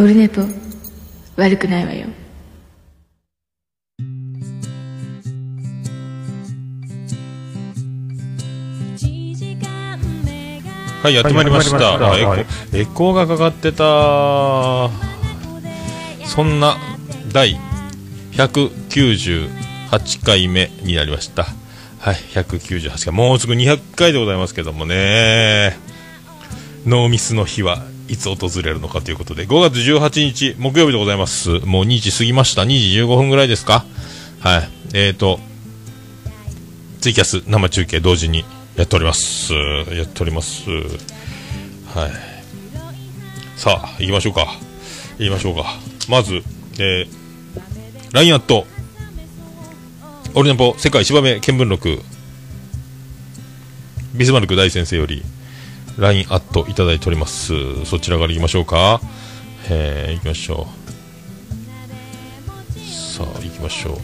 オルネポ悪くないわよはい、やってまいりました。はいあエコエコーがかかってた。そんな第198回目になりました。はい、198回。もうすぐ200回でございますけどもね。ノーミスの日はいつ訪れるのかということで、5月18日木曜日でございます。もう2時過ぎました。2時15分ぐらいですか？はい。えーと、ツイキャス生中継同時にやっております。やっております。はい。さあ、行きましょうか。行きましょうか。まず、えー、LINE アット、オルネポ世界芝目見聞録、ビスマルク大先生より、LINE アットいただいております。そちらから行きましょうか。えー、行きましょう。さあ、行きましょう。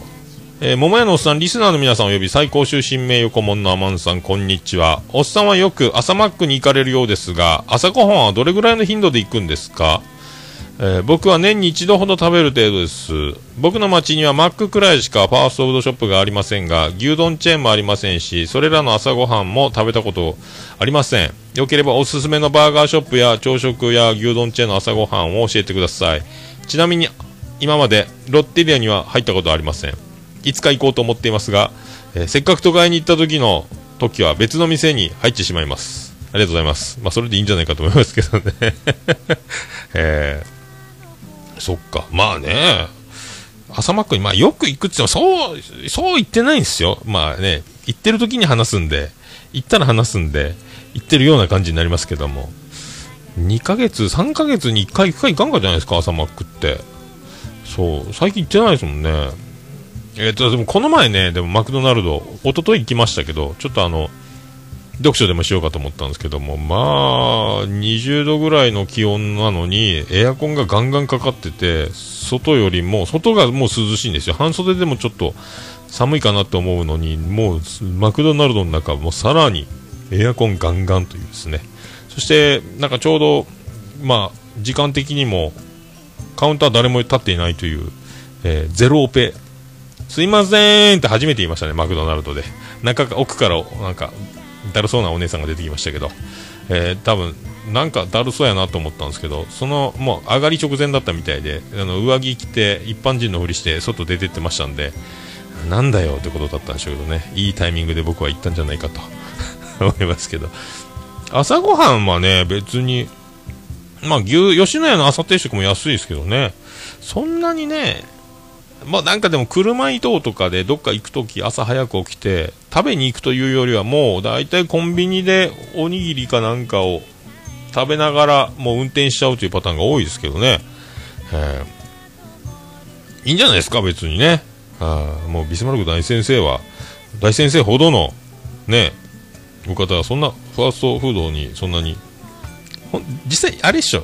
えー、桃屋のおっさん、リスナーの皆さんおよび最高終身名横門のアマンさん、こんにちは。おっさんはよく朝マックに行かれるようですが、朝ごはんはどれぐらいの頻度で行くんですか？えー僕は年に一度ほど食べる程度です。僕の町にはマックくらいしかファーストフードショップがありませんが、牛丼チェーンもありませんし、それらの朝ごはんも食べたことありません。よければおすすめのバーガーショップや朝食や牛丼チェーンの朝ごはんを教えてください。ちなみに、今までロッテリアには入ったことはありません。いつか行こうと思っていますが、えーせっかく都会に行った時の時は別の店に入ってしまいます。ありがとうございます。まあ、それでいいんじゃないかと思いますけどね。えーそっか。まあね、朝マックに、まあよく行くって言っても、そう、そう言ってないんですよ。まあね、行ってる時に話すんで、行ったら話すんで、行ってるような感じになりますけども、2ヶ月、3ヶ月に1回行くか行かんかじゃないですか、朝マックって。そう、最近行ってないですもんね。えっ、と、でもこの前ね、でもマクドナルド、一昨日行きましたけど、ちょっとあの、読書でもしようかと思ったんですけども、まあ、20度ぐらいの気温なのに、エアコンがガンガンかかってて、外よりも、外がもう涼しいんですよ。半袖でもちょっと寒いかなと思うのに、もう、マクドナルドの中もさらにエアコンガンガンというですね。そして、なんかちょうど、まあ、時間的にも、カウンター誰も立っていないという、えーゼロオペ。すいませんって初めて言いましたね、マクドナルドで。中か、奥から、なんか、だるそうなお姉さんが出てきましたけど、えー多分なんかだるそうやなと思ったんですけど、そのもう上がり直前だったみたいで、あの上着着て、一般人のふりして、外出てってましたんで、なんだよってことだったんでしょうけどね、いいタイミングで僕は行ったんじゃないかと思いますけど、朝ごはんはね、別に、まあ、牛、吉野家の朝定食も安いですけどね、そんなにね、まあなんかでも車移動とかでどっか行くとき朝早く起きて食べに行くというよりはもう大体コンビニでおにぎりかなんかを食べながらもう運転しちゃうというパターンが多いですけどね、えいいんじゃないですか別にね。あもうビスマルク大先生は大先生ほどのねお方はそんなファーストフードにそんなに実際あれっしょ。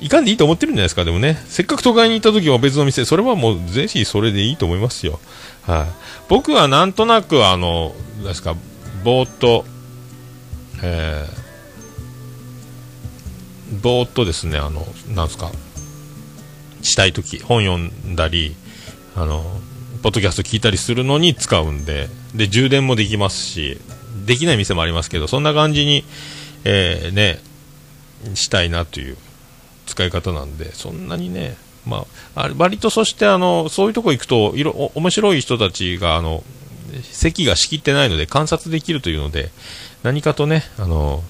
いかんでいいと思ってるんじゃないですか、でもね、せっかく都会に行った時は別の店、それはもうぜひそれでいいと思いますよ。はい、僕はなんとなく、あの、なんですか、ぼーっと、えー、ぼーっとですね、あの、なんですか、したい時本読んだり、あの、ポッドキャスト聞いたりするのに使うんで、で、充電もできますし、できない店もありますけど、そんな感じに、えー、ね、したいなという使い方なんで、そんなにね、まあ、あ割とそしてあの、そういうとこ行くと、いろ、お面白い人たちが、あの、席が仕切ってないので観察できるというので、何かとね、あの、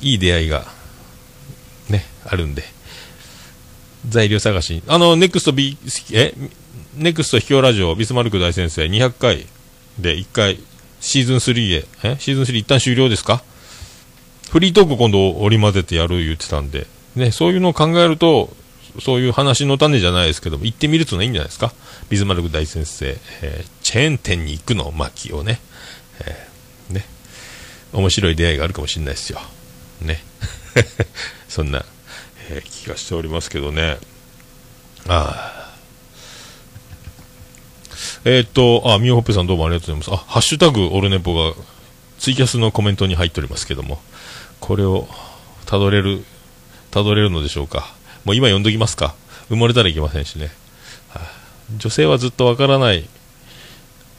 いい出会いが、ね、あるんで、材料探し、あの、ネクストビ、え、ネクスト秘境ラジオ、ビスマルク大先生、200回で1回、シーズン3へ、え？シーズン3一旦終了ですか？フリートーク今度織り交ぜてやる言ってたんで、ね、そういうのを考えると、そういう話の種じゃないですけども、行ってみるというのはいいんじゃないですか？ビズマルク大先生、えーチェーン店に行くの巻をね、えーね、面白い出会いがあるかもしれないですよ。ね。そんな、えー気がしておりますけどね。ああ。えーっと、あ、みおほっぺさんどうもありがとうございます。あ、ハッシュタグオルネポがツイキャスのコメントに入っておりますけども、これをたどれる、たどれるのでしょうか。もう今読んどきますか。埋もれたらいけませんしね。はあ女性はずっとわからない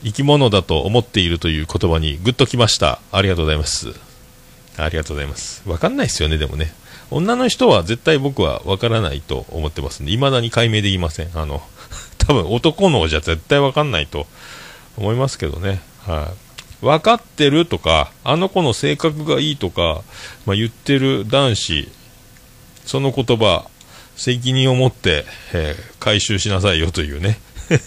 生き物だと思っているという言葉にグッときました。ありがとうございます。ありがとうございます。わかんないですよね、でもね。女の人は絶対僕はわからないと思ってますんで、未だに解明できません。あの、多分男の子じゃ絶対わかんないと思いますけどね。はい。分かってるとか、あの子の性格がいいとか、まあ、言ってる男子、その言葉、責任を持って、えー回収しなさいよというね。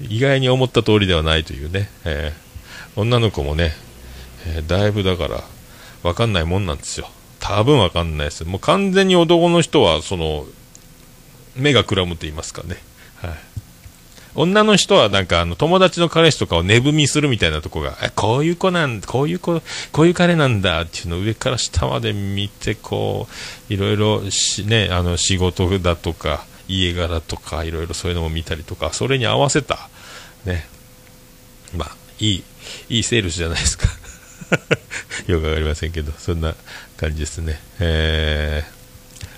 意外に思った通りではないというね。えー女の子もね、えーだいぶだから、わかんないもんなんですよ。多分わかんないです。もう完全に男の人は、その、目がくらむと言いますかね。はい。女の人はなんかあの友達の彼氏とかを値踏みするみたいなとこが、こういう子なんこういう子、こういう彼なんだっていうのを上から下まで見て、こう、いろいろし、ね、あの仕事だとか、家柄とか、いろいろそういうのも見たりとか、それに合わせた、ね、まあ、いい、いいセールスじゃないですか。よくわかりませんけど、そんな感じですね。えー、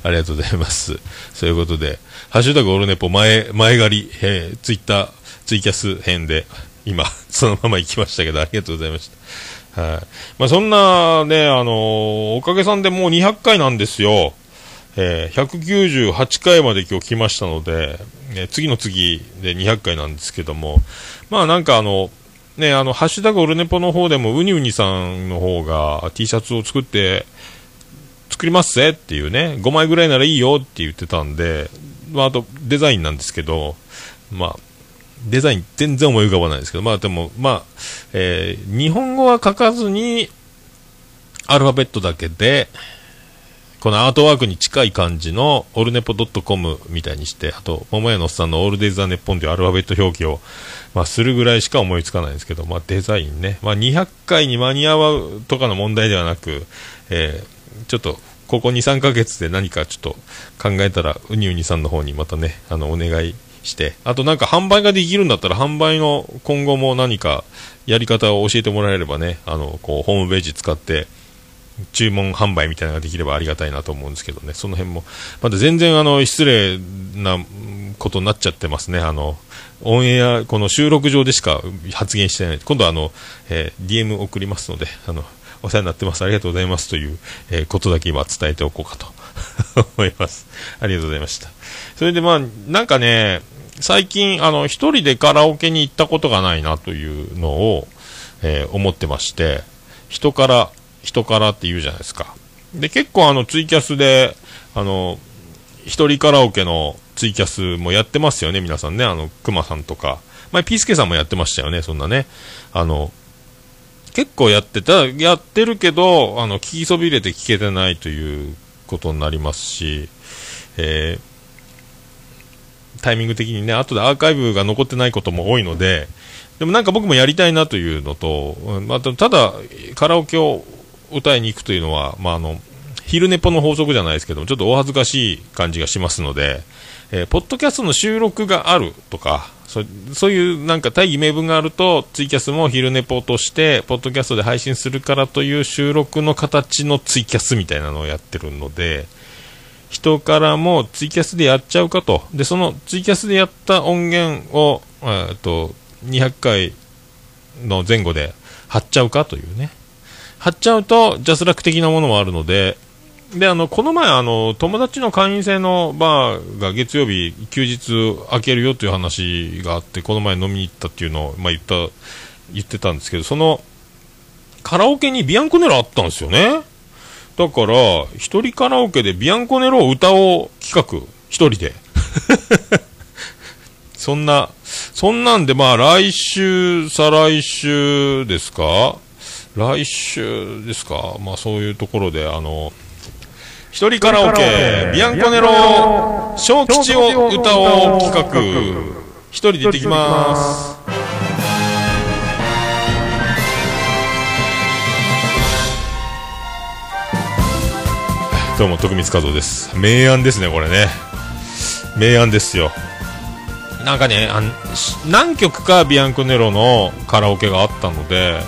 ありがとうございます。そういうことで、ハッシュタグオルネポ前、前借り、えー、ツイッター、ツイキャス編で、今、そのまま行きましたけど、ありがとうございました。はい。まあ、そんなね、あのーおかげさんでもう200回なんですよ。えー198回まで今日来ましたので、ね次の次で200回なんですけども、まあなんかあの、ね、あの、ハッシュタグオルネポの方でも、ウニウニさんの方が T シャツを作って、作りますぜっていうね、5枚ぐらいならいいよって言ってたんで、まあ、あとデザインなんですけど、まあ、デザイン全然思い浮かばないですけど、まあでも、まあ、えー日本語は書かずに、アルファベットだけで、このアートワークに近い感じのオルネポドットコムみたいにして、あと、桃屋のおっさんのオールデイザーネッポンというアルファベット表記を、まあ、するぐらいしか思いつかないんですけど、まあ、デザインね、まあ、200回に間に合うとかの問題ではなく、えーちょっと、ここ2、3ヶ月で何かちょっと考えたら、ウニウニさんの方にまたね、あの、お願いして、あとなんか販売ができるんだったら、販売の今後も何かやり方を教えてもらえればね、あの、こう、ホームページ使って、注文販売みたいなのができればありがたいなと思うんですけどね、その辺も、まだ全然あの失礼なことになっちゃってますね、あのオンエア、この収録上でしか発言してない、今度はあの、えー DM 送りますのであの、お世話になってます、ありがとうございますという、えーことだけ今伝えておこうかと 思います。ありがとうございました。それでまあ、なんかね、最近、あの、一人でカラオケに行ったことがないなというのを、えー思ってまして、人から、人からって言うじゃないですか。で、結構あの、ツイキャスで、あの、一人カラオケのツイキャスもやってますよね、皆さんね。あの、くまさんとか。前、ピースケさんもやってましたよね、そんなね。あの、結構やってた、やってるけど、あの、聞きそびれて聞けてないということになりますし、えータイミング的にね、後でアーカイブが残ってないことも多いので、でもなんか僕もやりたいなというのと、まあ、ただ、カラオケを歌いに行くというのは、まあ、あの、昼寝ぽの法則じゃないですけども、ちょっとお恥ずかしい感じがしますので、えーポッドキャストの収録があるとか、そそういうなんか大義名分があると、ツイキャスも昼寝ぽとして、ポッドキャストで配信するからという収録の形のツイキャスみたいなのをやってるので、人からもツイキャスでやっちゃうかと。で、そのツイキャスでやった音源を、えーっと、200回の前後で貼っちゃうかというね。貼っちゃうと、ジャスラック的なものもあるので、で、あの、この前、あの、友達の会員制のバーが月曜日、休日開けるよという話があって、この前飲みに行ったっていうのを、まあ、言った、言ってたんですけど、その、カラオケにビアンコネロあったんですよね。だから、一人カラオケでビアンコネロを歌おう企画、一人で。そんな、そんなんで、まあ、来週、再来週ですか？来週ですか？まあ、そういうところで、あの、一人カラオケ、ビアンコネロ、小吉を歌おう企画、一人で行ってきます。どうも、徳光和夫です。明暗ですね、これね。明暗ですよ。なんかね、あんし何曲かビアンコネロのカラオケがあったので、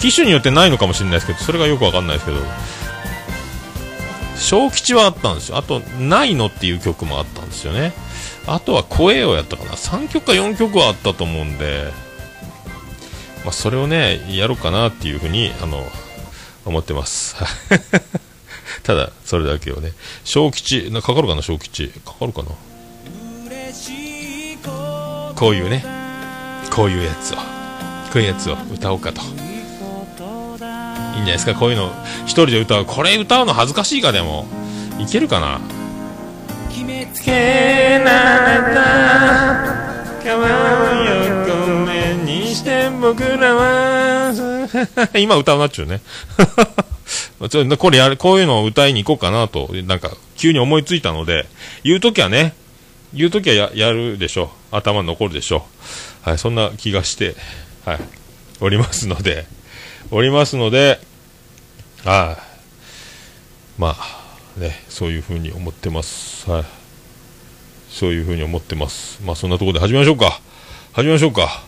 機種によってないのかもしれないですけど、それがよくわかんないですけど、小吉はあったんですよ。あと、ないのっていう曲もあったんですよね。あとは声をやったかな。3曲か4曲はあったと思うんで、まあ、それをね、やろうかなっていうふうに、あの、思ってます。ただ、それだけをね。小吉、なかかるかな、小吉。かかるかな。こういうね、こういうやつを、こういうやつを歌おうかと。いいんじゃないですか、こういうの、一人で歌う。これ歌うの恥ずかしいか、でも。いけるかな？決めつけられた川を横目にして僕らは 今歌うなっちゅうね これやる、こういうのを歌いに行こうかなと、なんか、急に思いついたので、言うときはね、言うときはややるでしょう。頭に残るでしょう。はい、そんな気がして、はい、おりますので、おりますので、はい、まあ、ね、そういうふうに思ってます。はい。そういうふうに思ってます。まあ、そんなところで始めましょうか。始めましょうか。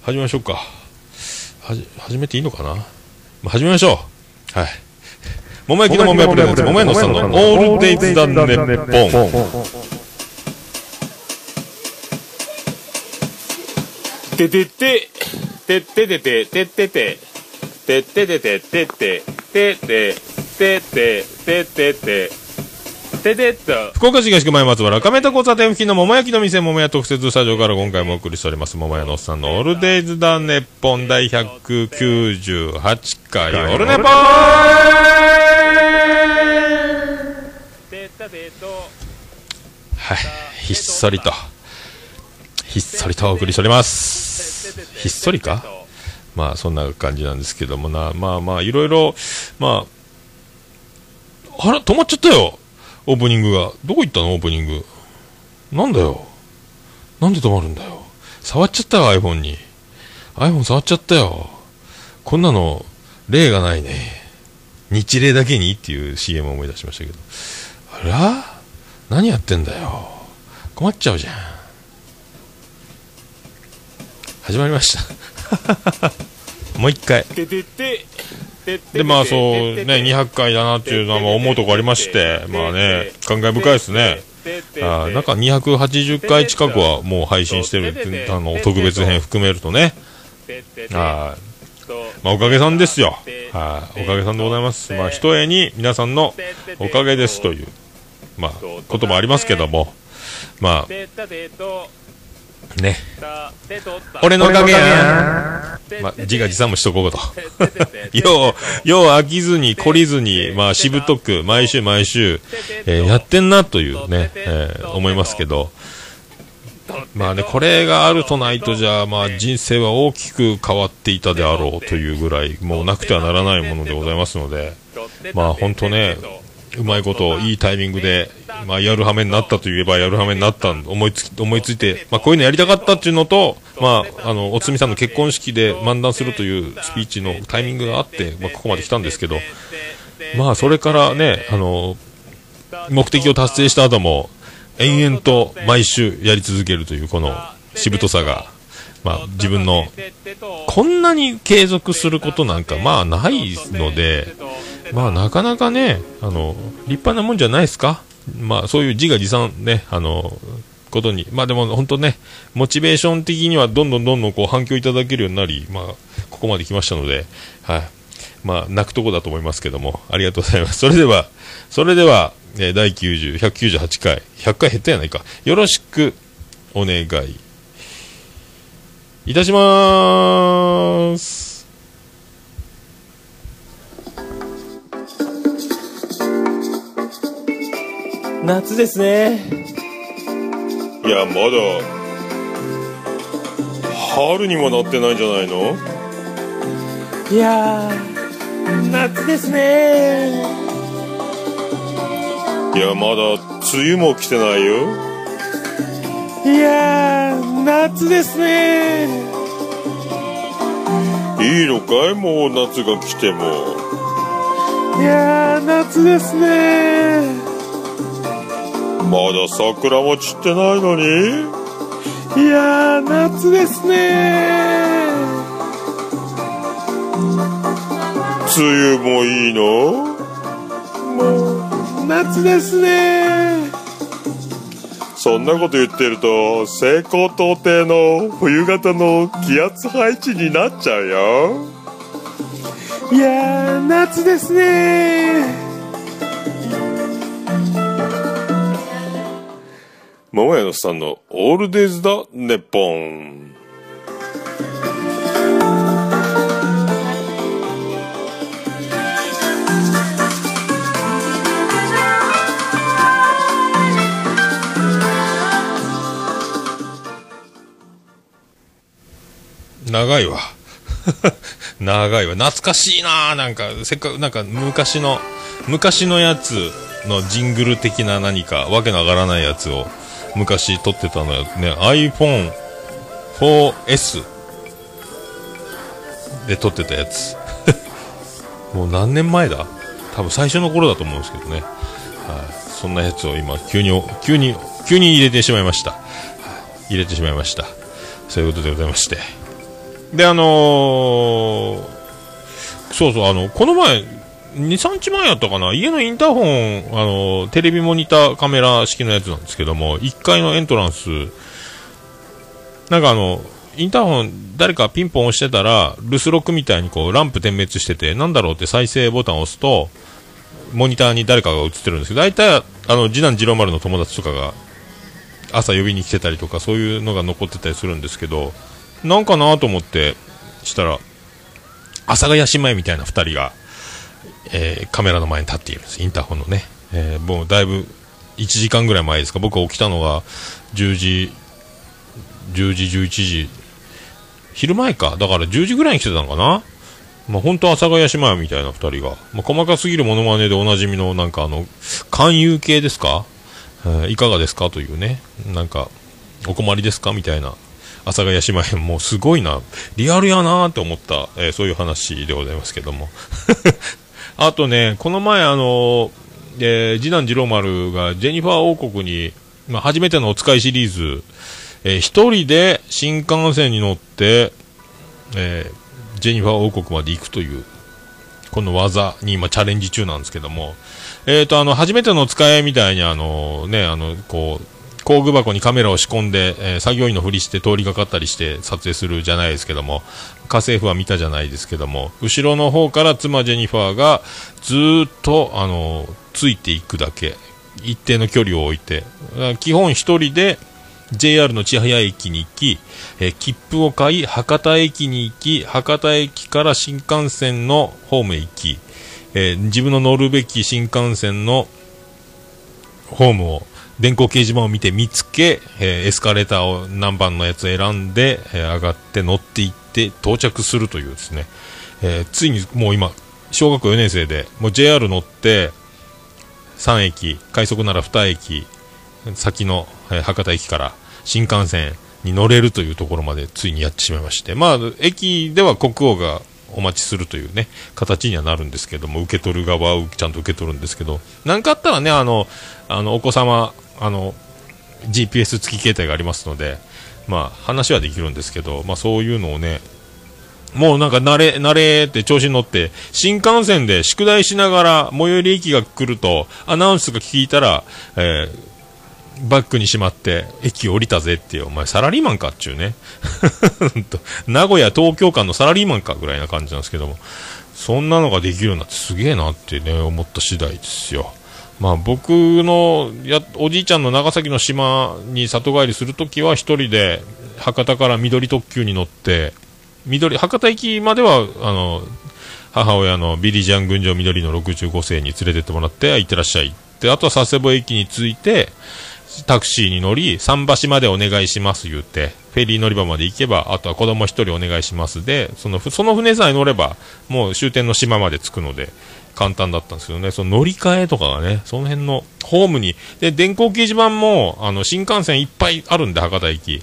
始めましょうか。はじ、始めていいのかな、まあ、始めましょう。はい。桃焼きの桃屋プレゼンツ、桃屋のさんのオールデイズダンネッポン。ててて、てててて、ててて、てててて、てて、てて、てて、ててて、ててっと。福岡市東区前松原亀田交差点付近の桃焼きの店桃屋特設スタジオから今回もお送りしております。桃屋のおっさんのオールデイズだネッポン第198回。オールネポンはいひっそりとひっそりとお送りしておりますひっそりかまあそんな感じなんですけどもな。まあまあいろいろまああら止まっちゃったよ。オープニングが。どこ行ったの？オープニング。なんだよ。なんで止まるんだよ。触っちゃったよ iPhone に。iPhone 触っちゃったよ。こんなの例がないね。日例だけにっていう CM を思い出しましたけど。あら？何やってんだよ。困っちゃうじゃん。始まりました。もう一回。でまあそうね200回だなっていうのはまあ思うとこありましてまあね感慨深いですね。あなんか280回近くはもう配信してるあの特別編含めるとね。あまあおかげさんですよ。はおかげさんでございます。まあひとえに皆さんのおかげですというまあこともありますけども。まあね。俺のおかげやまあ、自画自賛もしとこうと。よう、よう飽きずに、懲りずに、まあ、しぶとく、毎週毎週、えー、やってんなというね、えー、思いますけど、まあね、これがあるとないとじゃあ、まあ人生は大きく変わっていたであろうというぐらい、もうなくてはならないものでございますので、まあ本当ね、うまいこと、いいタイミングで、まあ、やるはめになったといえばやるはめになった思いつ思いついて、まあ、こういうのやりたかったっていうのと、まあ、あのおつみさんの結婚式で漫談するというスピーチのタイミングがあって、まあ、ここまで来たんですけど、まあ、それからねあの目的を達成した後も延々と毎週やり続けるというこのしぶとさが。まあ、自分のこんなに継続することなんかまあないので、まあなかなかね、あの、立派なもんじゃないですか？まあそういう自画自賛ね、あの、ことに、まあでも本当ね、モチベーション的にはどんどんどんどんこう反響いただけるようになり、まあ、ここまで来ましたので、はい。まあ、泣くとこだと思いますけども、ありがとうございます。それでは、それでは、え第90、198回、100回減ったやないか。よろしくお願いいたしまーす。夏ですね。いやまだ春にもなってないんじゃないの？いや夏ですね。いやまだ梅雨も来てないよ。いや夏ですね。いいのかい？もう夏が来ても。いや夏ですねまだ桜も散ってないのに？いやー夏ですね。梅雨もいいの？もう夏ですね。そんなこと言ってると西高東低の冬型の気圧配置になっちゃうよ。いやー夏ですね桃屋のさんのオールデイズだネッポン長いわ。長いわ。懐かしいななんか、せっかく、なんか昔の、昔のやつのジングル的な何か、わけのわからないやつを昔撮ってたのよね。iPhone4S で撮ってたやつ。もう何年前だ？多分最初の頃だと思うんですけどね。はい、そんなやつを今、急に、急に、急に入れてしまいました。はい入れてしまいました。そういうことでございまして。で、あのーそうそう、あの、この前、2、3日前やったかな、家のインターホン、あのテレビモニターカメラ式のやつなんですけども、1階のエントランス、なんかあの、インターホン、誰かピンポン押してたら、留守録みたいにこう、ランプ点滅してて、なんだろうって再生ボタンを押すと、モニターに誰かが映ってるんですけど、大体、あの、次男次郎丸の友達とかが、朝呼びに来てたりとか、そういうのが残ってたりするんですけど、なんかなと思って、したら、阿佐ヶ谷姉妹みたいな2人が、えーカメラの前に立っているんです、インターホンのね。えーもうだいぶ、1時間ぐらい前ですか、僕起きたのが10時、10時、11時、昼前か、だから10時ぐらいに来てたのかな。まあ、本当阿佐ヶ谷姉妹みたいな2人が、まあ、細かすぎるモノマネでおなじみの、なんかあの、勧誘系ですか、えーいかがですか？というね、なんか、お困りですか？みたいな、阿佐ヶ谷姉妹、もうすごいな、リアルやなーって思った、えーそういう話でございますけども。あとね、この前、あのえー次男次郎丸がジェニファー王国に、まあ、初めてのお使いシリーズ、えー一人で新幹線に乗って、えージェニファー王国まで行くという、この技に今チャレンジ中なんですけども、えっ、と、あの、初めてのお使いみたいに、あの、ね、あの、こう、工具箱にカメラを仕込んで、えー作業員のふりして通りがかったりして撮影するじゃないですけども、家政婦は見たじゃないですけども、後ろの方から妻ジェニファーがずーっと、あの、ついていくだけ、一定の距離を置いて、基本一人で JR の千早駅に行き、えー切符を買い、博多駅に行き、博多駅から新幹線のホームへ行き、えー自分の乗るべき新幹線のホームを電光掲示板を見て見つけ、えーエスカレーターを何番のやつ選んで、えー上がって乗っていって到着するというですね、えーついにもう今小学校4年生でもう JR 乗って3駅快速なら2駅先の、え博多駅から新幹線に乗れるというところまでついにやってしまいまして。まあ駅では国王がお待ちするというね形にはなるんですけども受け取る側はちゃんと受け取るんですけど。何かあったらねあのあのお子様あの GPS 付き携帯がありますのでまあ話はできるんですけどまあそういうのをねもうなんか慣れ、慣れって調子に乗って、新幹線で宿題しながら最寄り駅が来ると、アナウンスが聞いたら、えーバッグにしまって、駅降りたぜっていう、お前サラリーマンかっちゅうね。名古屋、東京間のサラリーマンかぐらいな感じなんですけども、そんなのができるようになってすげえなってね、思った次第ですよ。まあ僕のや、おじいちゃんの長崎の島に里帰りするときは一人で博多から緑特急に乗って、緑、博多駅までは、あの、母親のビリジャン群青緑の65世に連れてってもらって、行ってらっしゃい。って、あとは佐世保駅に着いて、タクシーに乗り、桟橋までお願いします言って、フェリー乗り場まで行けば、あとは子供一人お願いします。で、その、その船さえ乗れば、もう終点の島まで着くので、簡単だったんですけどね、その乗り換えとかがね、その辺のホームに、で、電光掲示板も、あの、新幹線いっぱいあるんで、博多駅。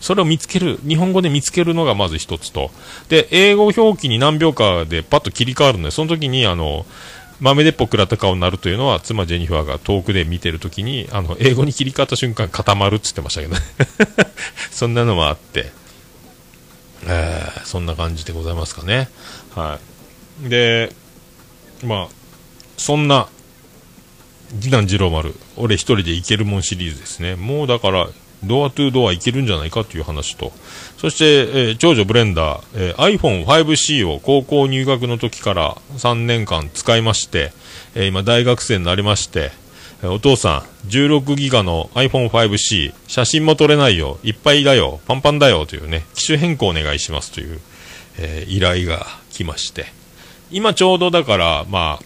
それを見つける、日本語で見つけるのがまず一つと、で、英語表記に何秒かでパッと切り替わるので、その時に、あの、豆鉄砲食らった顔になるというのは、妻ジェニファーが遠くで見てる時に、あの、英語に切り替わった瞬間固まるっつってましたけどね。そんなのもあって、えーそんな感じでございますかね。はい。で、まあ、そんな、次男次郎丸、俺一人で行けるもんシリーズですね。もうだから、ドアトゥードアいけるんじゃないかという話と、そして、えー、長女ブレンダー、えー、iPhone5C を高校入学の時から3年間使いまして、えー、今大学生になりまして、えお父さん、16ギガの iPhone5C、写真も撮れないよ、いっぱいだよ、パンパンだよ。というね、機種変更お願いしますという、え依頼が来まして、今ちょうどだから、まあ、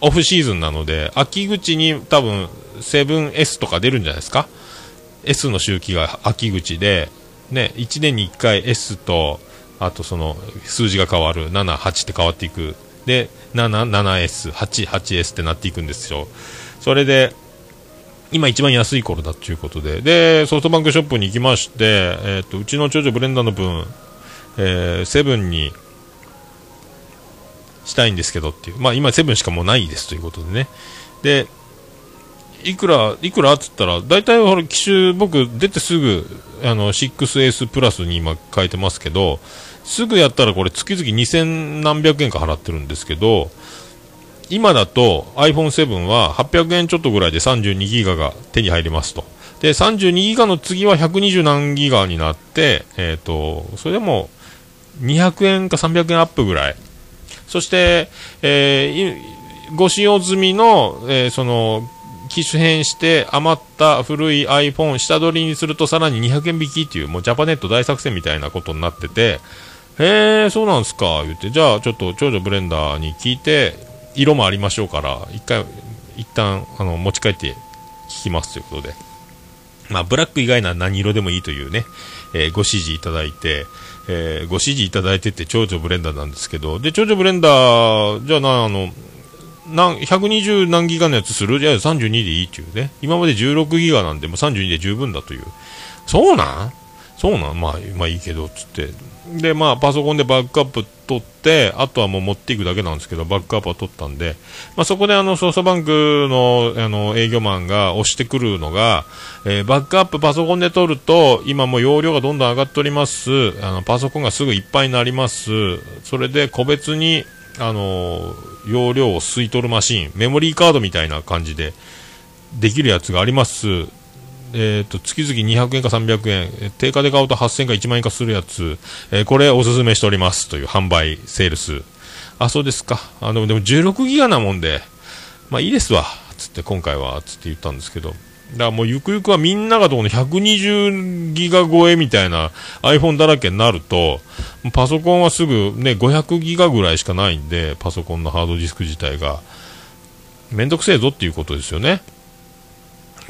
オフシーズンなので、秋口に多分 7S とか出るんじゃないですか？S の周期が秋口で、ね、1年に1回 S と、あとその数字が変わる、7、8って変わっていく。で、7、7S、8、8S ってなっていくんですよ。それで、今一番安い頃だということで、で、ソフトバンクショップに行きまして、えっ、ー、と、うちの長女ブレンダーの分、えー、セブンにたいんですけどっていう、まあ今セブンしかもうないですということでね。で、いくら、いくらっつったら、大体ほら、機種、僕、出てすぐ、あの、6S プラスに今書いてますけど、すぐやったらこれ月々2000何百円か払ってるんですけど、今だと iPhone7 は800円ちょっとぐらいで32ギガが手に入りますと。で、32ギガの次は120何ギガになって、えっ、ー、と、それでも200円か300円アップぐらい。そして、えー、ご使用済みの、えー、その、機種変して余った古い iPhone 下取りにするとさらに200円引きっていうもうジャパネット大作戦みたいなことになっててへえそうなんすか言って。じゃあちょっと長女ブレンダーに聞いて色もありましょうから一回一旦あの持ち帰って聞きますということで。まあブラック以外なら何色でもいいというね、えー、ご指示いただいてえー、ご指示いただいてて、長女ブレンダーなんですけど、で、長女ブレンダー、じゃあな、あの、なん120何ギガのやつする？じゃあ32でいいっていうね。今まで16ギガなんで、もう32で十分だという。そうなん？そうなん？まあ、まあいいけど、つって。で、まあ、パソコンでバックアップ取って、あとはもう持っていくだけなんですけど、バックアップは取ったんで、まあ、そこであの、ソフトバンクの、あの、営業マンが押してくるのが、えー、バックアップパソコンで取ると、今も容量がどんどん上がっております。あの、パソコンがすぐいっぱいになります。それで個別に、あの容量を吸い取るマシンメモリーカードみたいな感じでできるやつがありますえーと、月々200円か300円。定価で買うと8000円か1万円かするやつ、えー、これおすすめしております。という販売セールス。あそうですか。あのでも16ギガなもんで。まあいいですわ。つって今回は。つって言ったんですけど。だからもうゆくゆくはみんながどこの120ギガ超えみたいな iPhone だらけになると、パソコンはすぐね、500ギガぐらいしかないんで、パソコンのハードディスク自体が。めんどくせえぞっていうことですよね。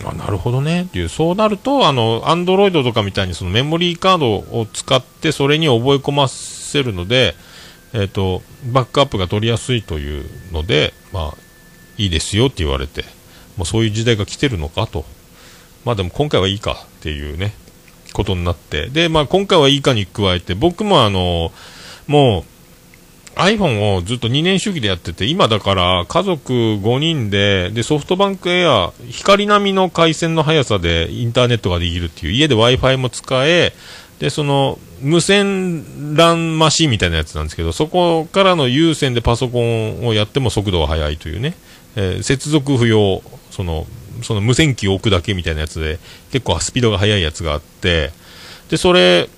あなるほどねっていう、そうなると、あの、アンドロイドとかみたいにそのメモリーカードを使ってそれに覚え込ませるので、えっ、ー、と、バックアップが取りやすいというので、まあ、いいですよって言われて、もうそういう時代が来てるのかと。まあでも今回はいいかっていうね、ことになって。で、まあ今回はいいかに加えて、僕もあの、もう iPhone をずっと2年周期でやってて、今だから家族5人で、で、ソフトバンクエア、光並みの回線の速さでインターネットができるっていう、家で Wi-Fi も使え、で、その、無線 LAN マシンみたいなやつなんですけど、そこからの有線でパソコンをやっても速度が速いというね、えー、接続不要、その、その無線機を置くだけみたいなやつで、結構スピードが速いやつがあって、で、それ、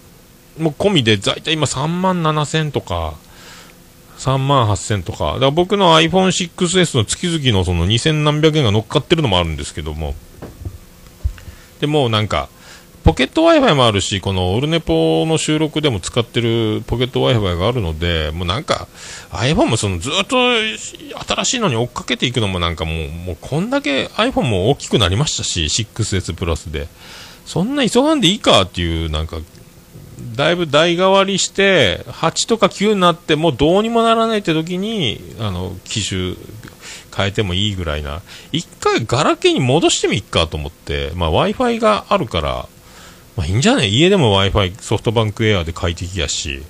もう込みで、大体今3万7000とか、3万8000とか、だから僕の iPhone6S の月々のその2000何百円が乗っかってるのもあるんですけども、でもなんか、ポケット Wi-Fi もあるし、このオルネポの収録でも使ってるポケット Wi-Fi があるので、もうなんか、iPhone もそのずっと新しいのに追っかけていくのもなんかもう、もうこんだけ iPhone も大きくなりましたし、6S プラスで。そんな急がんでいいかっていう、なんか、だいぶ代替わりして、8とか9になってもどうにもならないって時に、あの、機種変えてもいいぐらいな。一回ガラケーに戻してみっかと思って、まあ Wi-Fi があるから、まあ、いいんじゃない家でも Wi-Fi ソフトバンクエアで快適やし、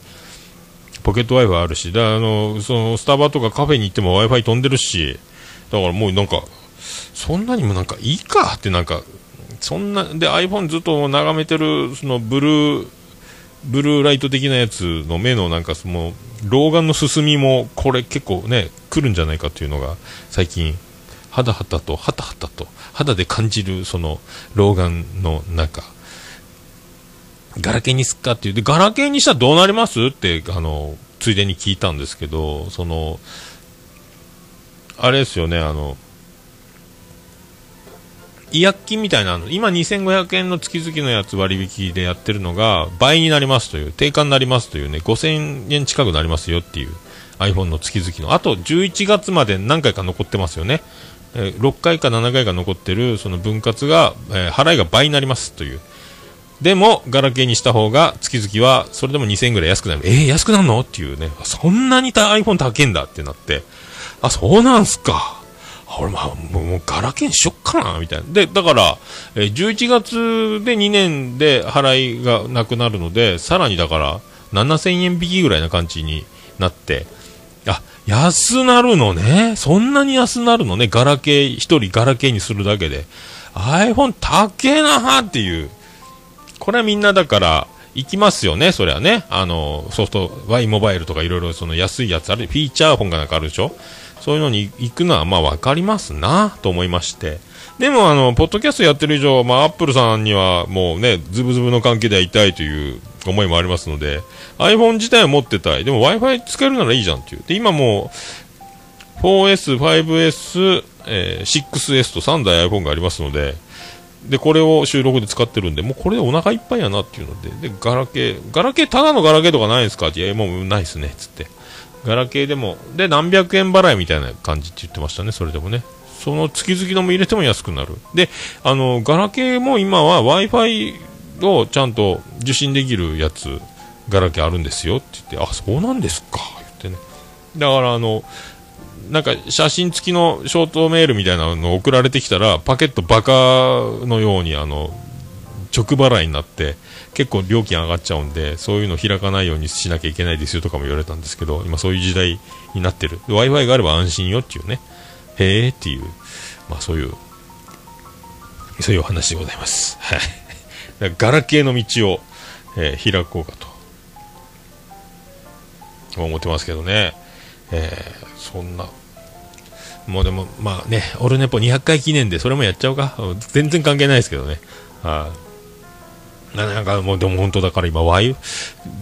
ポケット Wi-Fi あるし、だあの、そのスタバとかカフェに行っても Wi-Fi 飛んでるし、だからもうなんか、そんなにもなんかいいか？ってなんか、そんな、で iPhone ずっと眺めてる、そのブルー、ブルーライト的なやつの目のなんかその、老眼の進みもこれ結構ね、来るんじゃないかっていうのが最近肌肌と、はたはたと、肌で感じる、その、老眼の中、ガラケーにすっかっていう。で、ガラケーにしたらどうなりますって、あの、ついでに聞いたんですけど、その、あれですよね、あの、違約金みたいなの、今2500円の月々のやつ割引でやってるのが倍になりますという、定価になりますというね、5000円近くなりますよっていう iPhone の月々の、あと11月まで何回か残ってますよね。えー、6回か7回か残ってるその分割が、えー、払いが倍になりますという。でも、ガラケーにした方が月々はそれでも2000円ぐらい安くなる。えー、安くなるの？っていうね、そんなに iPhone 高いんだってなって、あ、そうなんすか。俺、まあ、もう、ガラケーにしよっかな、みたいな。で、だから、えー、11月で2年で払いがなくなるので、さらにだから、7000円引きぐらいな感じになって、あ、安なるのね。そんなに安なるのね。ガラケー、一人ガラケーにするだけで。iPhone 高えなっていう。これはみんなだから、行きますよね、それはね。あの、ソフト、Y モバイルとかいろいろその安いやつある、フィーチャーフォンがなんかあるでしょそういうのに行くのはまあ分かりますなと思いまして。でもあの、ポッドキャストやってる以上、まあアップルさんにはもうね、ズブズブの関係ではいたいという思いもありますので、iPhone 自体は持ってたい。でも Wi-Fi 使えるならいいじゃんっていう。で、今もう、4S、5S、えー、6S と3台 iPhone がありますので、で、これを収録で使ってるんで、もうこれでお腹いっぱいやなっていうので、で、ガラケー、ガラケー、ただのガラケーとかないですかって、いや、もうないっすね、つって。ガラケーでも、で、何百円払いみたいな感じって言ってましたね、それでもね。その月々のも入れても安くなる。で、あの、ガラケーも今は Wi-Fi をちゃんと受信できるやつ、ガラケーあるんですよって言って、あ、そうなんですか、言ってね。だからあの、なんか写真付きのショートメールみたいなの送られてきたら、パケットバカのようにあの、直払いになって、結構料金上がっちゃうんで、そういうの開かないようにしなきゃいけないですよとかも言われたんですけど、今そういう時代になってる。Wi-Fi があれば安心よっていうね。へえっていう、まあそういう、そういうお話でございます。はい。ガラケーの道を、えー、開こうかと思ってますけどね、えー、そんな、もうでも、まあね、オルネポ200回記念でそれもやっちゃおうか、全然関係ないですけどね、はい、なんかもうでも本当だから今、ワイ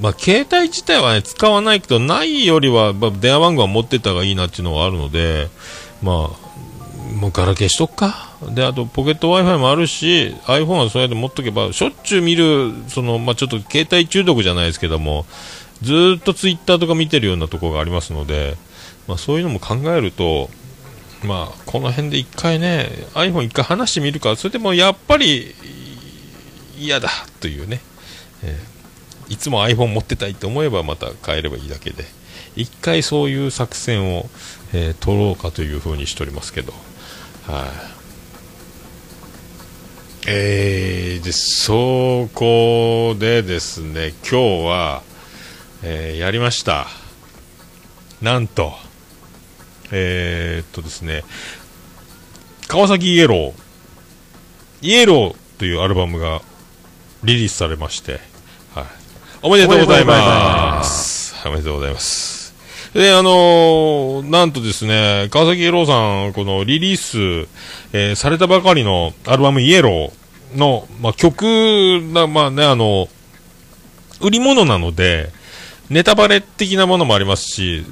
まあ、携帯自体は、ね、使わないけど、ないよりは、まあ、電話番号は持ってた方がいいなっていうのはあるので、まあ、もうガラケーしとくか。で、あと、ポケット Wi-Fi もあるし、iPhone はそうやって持っとけば、しょっちゅう見る、その、まあ、ちょっと携帯中毒じゃないですけども、ずっと Twitter とか見てるようなところがありますので、まあ、そういうのも考えると、まあ、この辺で一回ね、iPhone 一回話してみるか、それでもやっぱり嫌だというね、えー、いつも iPhone 持ってたいと思えばまた変えればいいだけで、一回そういう作戦を、えー、取ろうかというふうにしておりますけど、はい、えー、で、そこでですね、今日は、えー、やりました。なんと、えー、っとですね、川崎イエロー、イエローというアルバムがリリースされまして、はい、おめでとうございます。おめでとうございます。で、あのー、なんとですね、川崎イエローさん、このリリース、えー、されたばかりのアルバムイエローの、まあ、曲が、まあね、あの、売り物なので、ネタバレ的なものもありますし、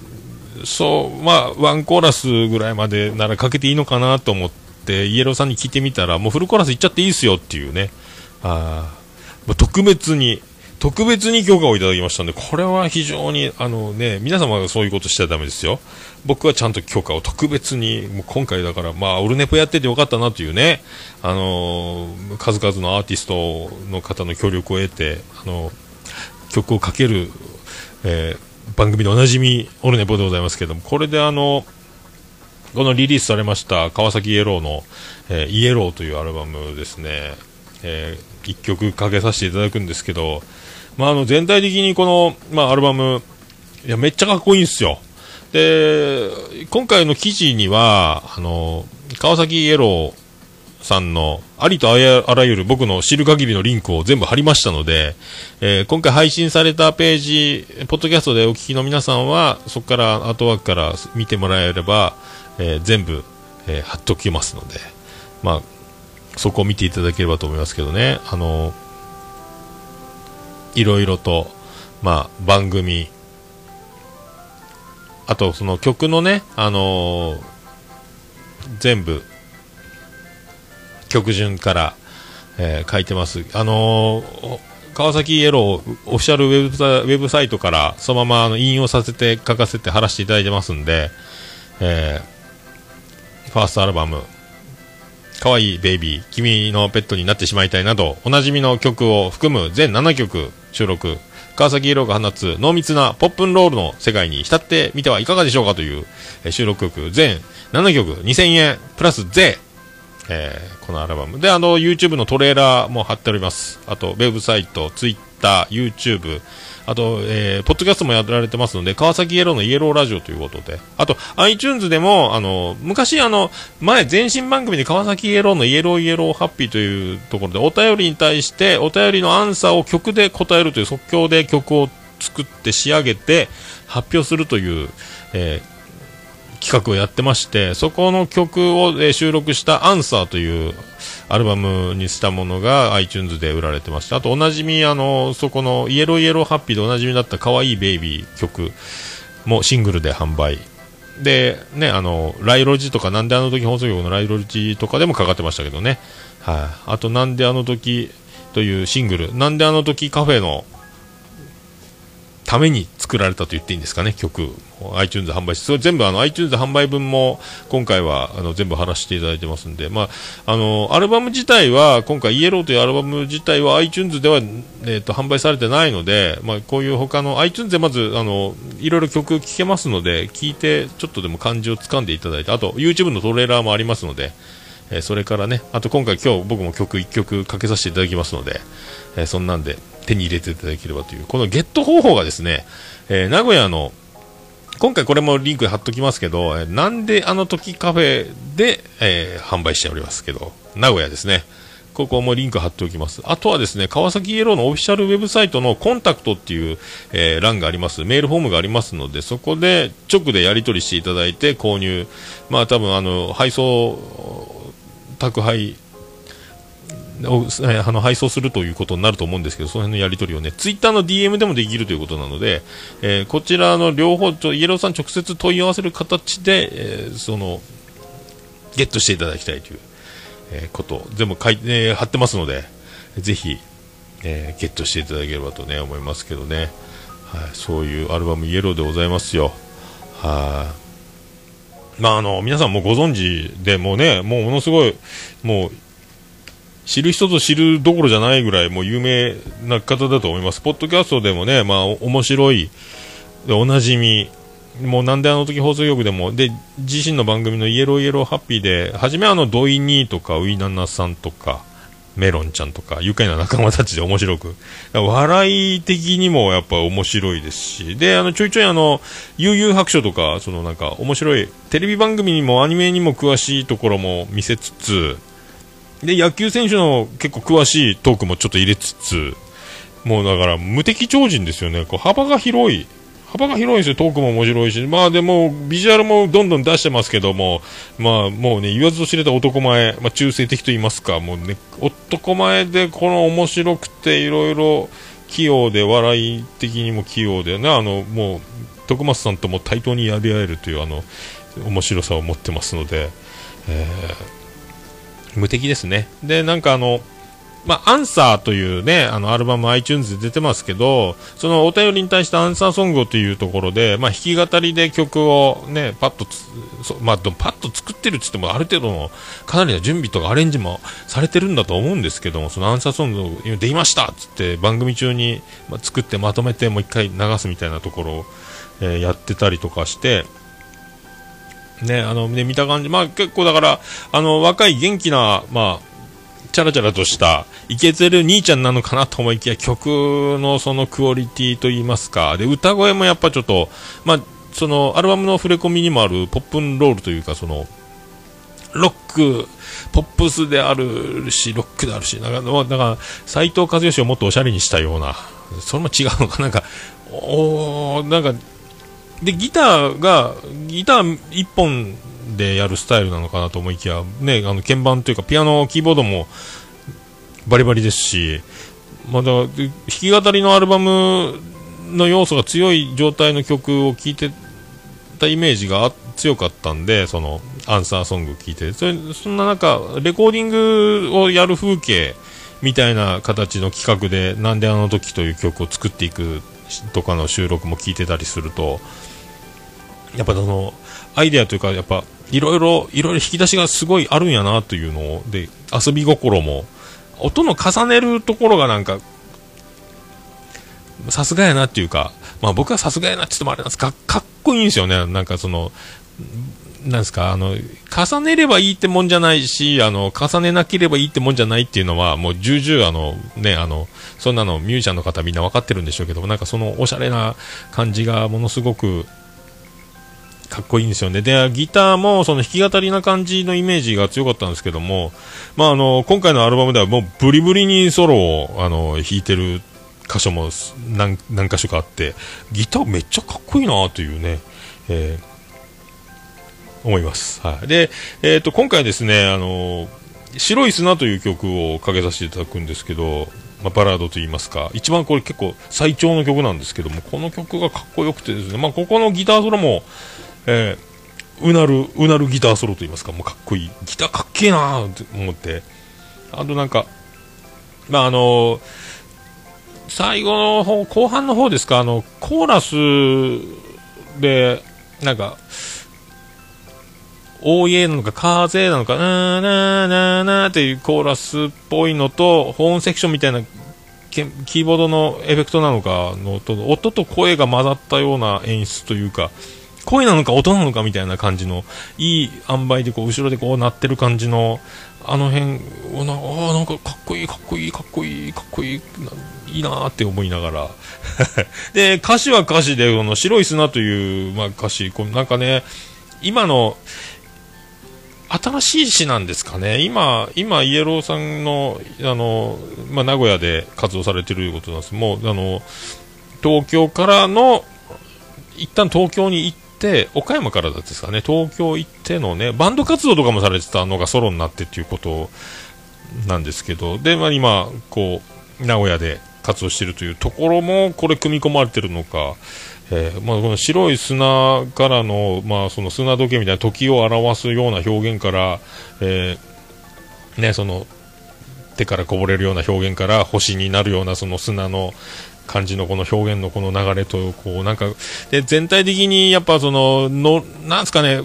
そう、まあ、ワンコーラスぐらいまでならかけていいのかなと思って、イエローさんに聞いてみたら、もうフルコーラスいっちゃっていいですよっていうね、あ特別に、特別に許可をいただきましたんで、これは非常に、あのね、皆様がそういうことしちゃだめですよ。僕はちゃんと許可を特別に、もう今回だから、まあ、オルネポやっててよかったなというね、あのー、数々のアーティストの方の協力を得て、あのー、曲をかける、えー、番組でおなじみ、オルネポでございますけども、これであの、このリリースされました川崎イエローの、えー、イエローというアルバムですね、えー、1曲かけさせていただくんですけど、まあ、あの全体的にこの、まあ、アルバムいやめっちゃかっこいいんですよ。で今回の記事にはあの川崎イエローさんのありとあらゆる僕の知る限りのリンクを全部貼りましたので、えー、今回配信されたページ、ポッドキャストでお聞きの皆さんは、そこから、アートワークから見てもらえれば、えー、全部、えー貼っときますので、まあ、そこを見ていただければと思いますけどね、あのいろいろと、まあ、番組、あとその曲のね、あの全部、曲順から、えー書いてます。あの川崎イエローオフィシャルウェブサウェブサイトからそのままあの引用させて書かせて貼らせていただいてますんで、えーファーストアルバム「かわいベイビー君のペットになってしまいたい」などおなじみの曲を含む全7曲収録。川崎イローが放つ濃密なポップンロールの世界に浸ってみてはいかがでしょうかという、え収録曲全7曲2000円プラス税えーこのアルバム。であの YouTube のトレーラーも貼っております。あとウェブサイト Twitter、YouTube あと、えーポッドキャストもやられてますので川崎イエローのイエローラジオということで。あと iTunes でもあの昔あの前前身番組で川崎イエローのイエローイエローハッピーというところでお便りに対してお便りのアンサーを曲で答えるという即興で曲を作って仕上げて発表するという、えー企画をやってましてそこの曲を、え収録した「アンサーというアルバムにしたものが iTunes で売られてましてあとおなじみあのそこのイエローイエローハッピーでおなじみだった「かわいいベイビー」曲もシングルで販売。でねあのライロジとかなんであの時放送局のライロジとかでもかかってましたけどね。はい、あとなんであの時というシングルなんであの時カフェのために作られたと言っていいんですかね、曲、iTunes 販売し、それ全部あの iTunes 販売分も今回はあの全部貼らせていただいてますんで、まあ、あのアルバム自体は、今回、イエローというアルバム自体は iTunes では、えー、と販売されてないので、まあ、こういう他の iTunes でまずあのいろいろ曲聴けますので、聴いてちょっとでも感じをつかんでいただいて、あと YouTube のトレーラーもありますので、えーそれからね、あと今回、今日僕も曲1曲かけさせていただきますので、えーそんなんで手に入れていただければという、このゲット方法がですね、えー名古屋の、今回これもリンク貼っときますけど、なんであの時カフェで、えー販売しておりますけど、名古屋ですね。ここもリンク貼っておきます。あとはですね、川崎イエローのオフィシャルウェブサイトのコンタクトっていう、えー欄があります。メールフォームがありますので、そこで直でやり取りしていただいて購入。まあ多分あの、配送、宅配、あの配送するということになると思うんですけど、その辺のやり取りをね、ツイッターの DM でもできるということなので、えーこちらの両方とイエローさん直接問い合わせる形で、えーその、ゲットしていただきたいという、えーこと全部書いて、えー貼ってますので、ぜひ、えゲットしていただければとね、思いますけどね。はい、そういうアルバムイエローでございますよ。はい。まあ、あの、皆さんもご存知で、もうね、もうものすごい、もう、知る人ぞ知るどころじゃないぐらい、もう有名な方だと思います。ポッドキャストでもね、まあ、面白い、おなじみ、もうなんであの時放送局でも、で、自身の番組のイエローイエローハッピーで、初めあの、ドイニーとか、ウイナナさんとか、メロンちゃんとか、愉快な仲間たちで面白く、笑い的にもやっぱ面白いですし、で、あの、ちょいちょいあの、悠々白書とか、そのなんか面白い、テレビ番組にもアニメにも詳しいところも見せつつ、で、野球選手の結構詳しいトークもちょっと入れつつ、もうだから無敵超人ですよね。こう幅が広い。幅が広いですよ。トークも面白いし。まあでも、ビジュアルもどんどん出してますけども、まあもうね、言わずと知れた男前、まあ中性的と言いますか、もうね、男前でこの面白くていろいろ器用で、笑い的にも器用でね、あの、もう、徳松さんとも対等にやり合えるというあの、面白さを持ってますので、えー無敵ですね。で、なんかあの、まあ、アンサーというね、あの、アルバム iTunes で出てますけど、そのお便りに対してアンサーソングというところで、まあ、弾き語りで曲をね、パッと、まあ、パッと作ってるって言っても、ある程度の、かなりの準備とかアレンジもされてるんだと思うんですけども、そのアンサーソングを今できましたっつって、番組中に、ま、作ってまとめてもう一回流すみたいなところを、えーやってたりとかして、ね、あの、ね、見た感じ、まあ結構だから、あの、若い元気な、まあ、チャラチャラとした、イケてる兄ちゃんなのかなと思いきや、曲のそのクオリティといいますか、で、歌声もやっぱちょっと、まあ、その、アルバムの触れ込みにもある、ポップンロールというか、その、ロック、ポップスであるし、ロックであるし、なんか、だか、斎藤和義をもっとおしゃれにしたような、それも違うのか。なんか、おなんか、で、ギターが、ギター一本でやるスタイルなのかなと思いきや、ね、あの鍵盤というかピアノ、キーボードもバリバリですし、まだ弾き語りのアルバムの要素が強い状態の曲を聴いてたイメージが強かったんで、そのアンサーソング聴いて、それそんな中、レコーディングをやる風景みたいな形の企画で、なんであの時という曲を作っていくとかの収録も聞いてたりすると、やっぱその、アイデアというか、やっぱ、いろいろ、いろ引き出しがすごいあるんやなというのを、で、遊び心も、音の重ねるところがなんか、さすがやなっていうか、まあ僕はさすがやなって言ってもあれなんですか、かっこいいんですよね。なんかその、なんですか、あの、重ねればいいってもんじゃないし、あの、重ねなければいいってもんじゃないっていうのは、もう重々、あの、ね、あの、そんなのミュージシャンの方みんな分かってるんでしょうけどなんかそのおしゃれな感じがものすごく、かっこいいんですよね。で、ギターもその弾き語りな感じのイメージが強かったんですけども、まああの、今回のアルバムではもうブリブリにソロを、あの、弾いてる箇所も何何箇所かあって、ギターめっちゃかっこいいなというね、えー、思います。はい。で、えっ、ー、と、今回ですね、あの、白い砂という曲をかけさせていただくんですけど、まあ、バラードといいますか、一番これ結構最長の曲なんですけども、この曲がかっこよくてですね、まあ、ここのギターソロも、えー、うなる、うなるギターソロといいますか、もうかっこいい。ギターかっけえなーって思って、あとなんか、まああのー、最後の方、後半の方ですか、あの、コーラスで、なんか、OA なのか、風なのか、なーなーなーなーっていうコーラスっぽいのと、ホーンセクションみたいなキーボードのエフェクトなのかのと、音と声が混ざったような演出というか、声なのか音なのかみたいな感じの、いい塩梅でこう、後ろでこう鳴ってる感じの、あの辺、なあなんかかっこいい、かっこいい、かっこいい、かっこいい、いいなって思いながら。で、歌詞は歌詞で、この白い砂という、まあ、歌詞、こなんかね、今の、新しい詩なんですかね、今、今イエローさんのあの、まあ、名古屋で活動されているということなんです。もうあの東京からの、一旦東京に行って、岡山からですかね、東京行ってのね、バンド活動とかもされてたのがソロになってっていうことなんですけど、で、まあ、今、こう、名古屋で活動してるというところも、これ、組み込まれてるのか、えー、まあ、この白い砂からの,、まあその砂時計みたいな時を表すような表現から、えー、ね、その手からこぼれるような表現から星になるようなその砂の感じのこの表現のこの流れとこうなんかで全体的にやっぱそののなんすかね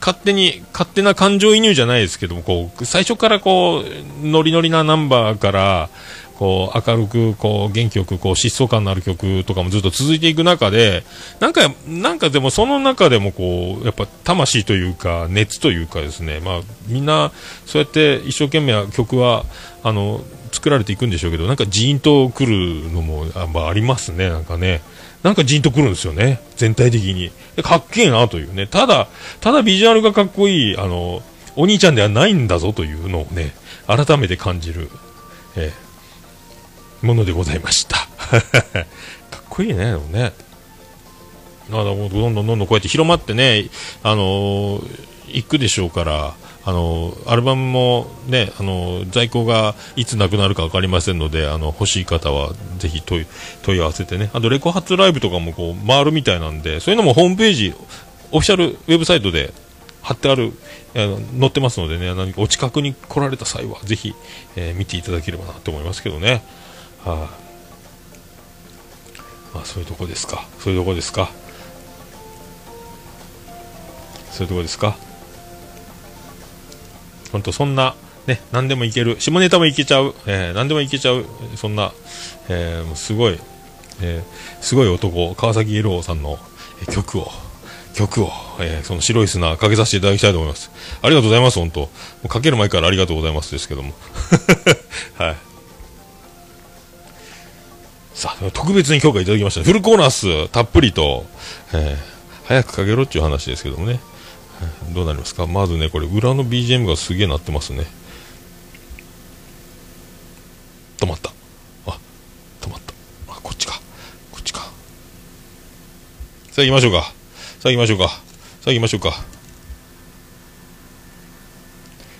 勝手に勝手な感情移入じゃないですけどもこう最初からこうノリノリなナンバーからこう明るくこう元気よくこう疾走感のある曲とかもずっと続いていく中でなんかなんかでもその中でもこうやっぱ魂というか熱というかですね。まあみんなそうやって一生懸命曲はあの作られていくんでしょうけどなんかジーンとくるのもあ,、まあ、ありますねなんかね。なんかジーンとくるんですよね全体的に。かっけえなというね。ただただビジュアルがかっこいいあのお兄ちゃんではないんだぞというのをね改めて感じる、えーものでございました。かっこいいねでもね。だどんどんどんどんこうやって広まってねあのー、行くでしょうから。あの、アルバムもね、あの、在庫がいつなくなるか分かりませんので、あの、欲しい方はぜひ問い問い合わせてね。あと、レコ発ライブとかもこう、回るみたいなんで、そういうのもホームページ、オフィシャルウェブサイトで貼ってある、あの載ってますのでね、何かお近くに来られた際は、ぜひ、えー、見ていただければなと思いますけどね。は、あ、まあそういうとこですかそういうとこですかそういうとこですか本当そんなね何でもいける。下ネタもいけちゃう、えー、何でもいけちゃう。そんな、えー、すごい、えー、すごい男。川崎イエローさんの、え曲を曲を、えー、その白い砂かけさせていただきたいと思います。ありがとうございます本当。もうかける前からありがとうございますですけども。はい。さあ、特別に許可いただきました。フルコーナース、たっぷりと、えー、早くかけろっていう話ですけどもね。どうなりますか？まずね、これ、裏の BGM がすげえなってますね。止まった。あ、止まった。あ、こっちか。こっちか。さあ行きましょうか。さあ行きましょうか。さあ行きましょうか。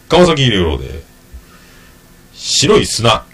川崎レオで、白い砂。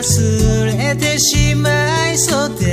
忘れてしまいそうで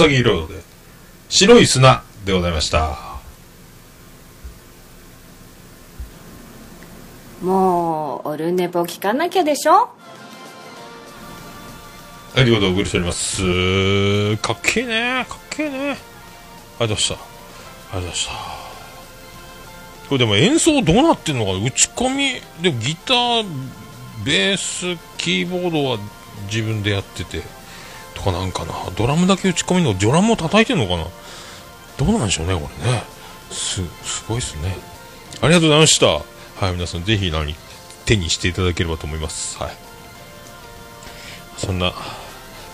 川崎ロードで、白い砂でございました。もうオルネポ聞かなきゃでしょ？はい、ということでお送りしております。かっけえねかっけえねありがとうございました。ありがとうございました。これでも演奏どうなってんのかな？打ち込み、でもギター、ベース、キーボードは自分でやってて、とかなんかな。ドラムだけ打ち込みの、ドラムを叩いてんのかなどうなんでしょうね、これね。す、すごいっすね。ありがとうございました。はい、皆さんぜひ何、手にしていただければと思います。はい。そんな、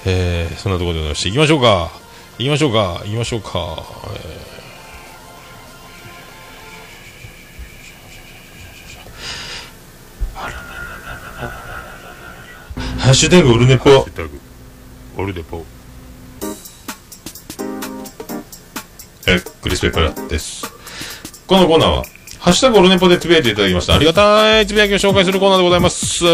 えー、そんなところでございまして、行きましょうか。行きましょうか。行きましょうか。えーハッシュタグオルネポ。オルネポ。え、クリス・ペプラです。このコーナーは、ハッシュタグオルネポでつぶやいていただきました。ありがたいつぶやきを紹介するコーナーでございます。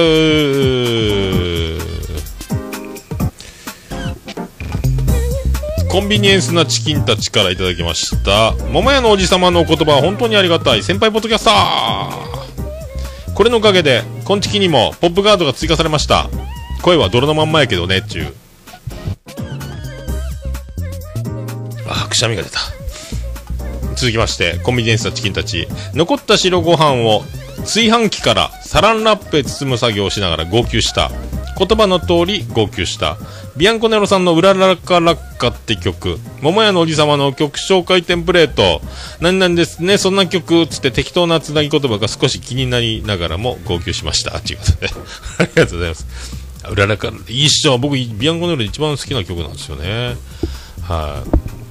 コンビニエンスなチキンたちからいただきました。桃屋のおじさまのお言葉は本当にありがたい。先輩ポッドキャスターこれのおかげで、今月にもポップガードが追加されました。声は泥のまんまやけどね、っていう。しゃみが出た。続きまして、コンビニエンスなチキンたち。残った白ご飯を炊飯器からサランラップへ包む作業をしながら号泣した。言葉の通り号泣した。ビアンコネロさんの「うららかラッカ」って曲。桃屋のおじさまの曲紹介テンプレート。何なんですねそんな曲。つって適当なつなぎ言葉が少し気になりながらも号泣しました。ということでありがとうございます。うららかいいっしょ。僕ビアンコネロで一番好きな曲なんですよね。はい。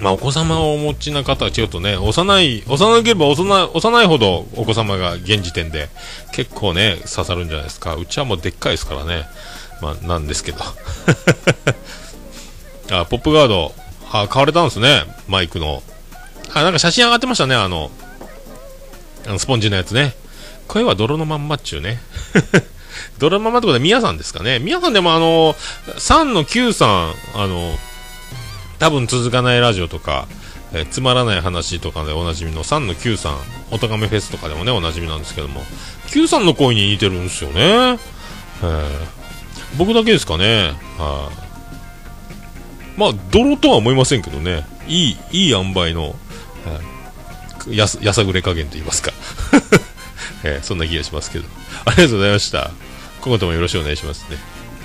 まあ、お子様をお持ちな方は違うとね、幼い、幼ければ幼い、幼いほどお子様が現時点で結構ね、刺さるんじゃないですか。うちはもうでっかいですからね。まあ、なんですけど。あ、ポップガード、あ、買われたんですね。マイクの。あ、なんか写真上がってましたね、あの、あのスポンジのやつね。声は泥のまんまっちゅうね。泥のまんまってことは、ミヤさんですかね。ミヤさんでもあの、3の9さん、あの、多分続かないラジオとか、えーつまらない話とかでおなじみの3の9さん、おとがめフェスとかでもね、おなじみなんですけども、9さんの声に似てるんですよね。えー僕だけですかね。はい。まあ、泥とは思いませんけどね。いい、いい塩梅の、はいやす、やさぐれ加減と言いますか。えーそんな気がしますけど。ありがとうございました。今後ともよろしくお願いしますね。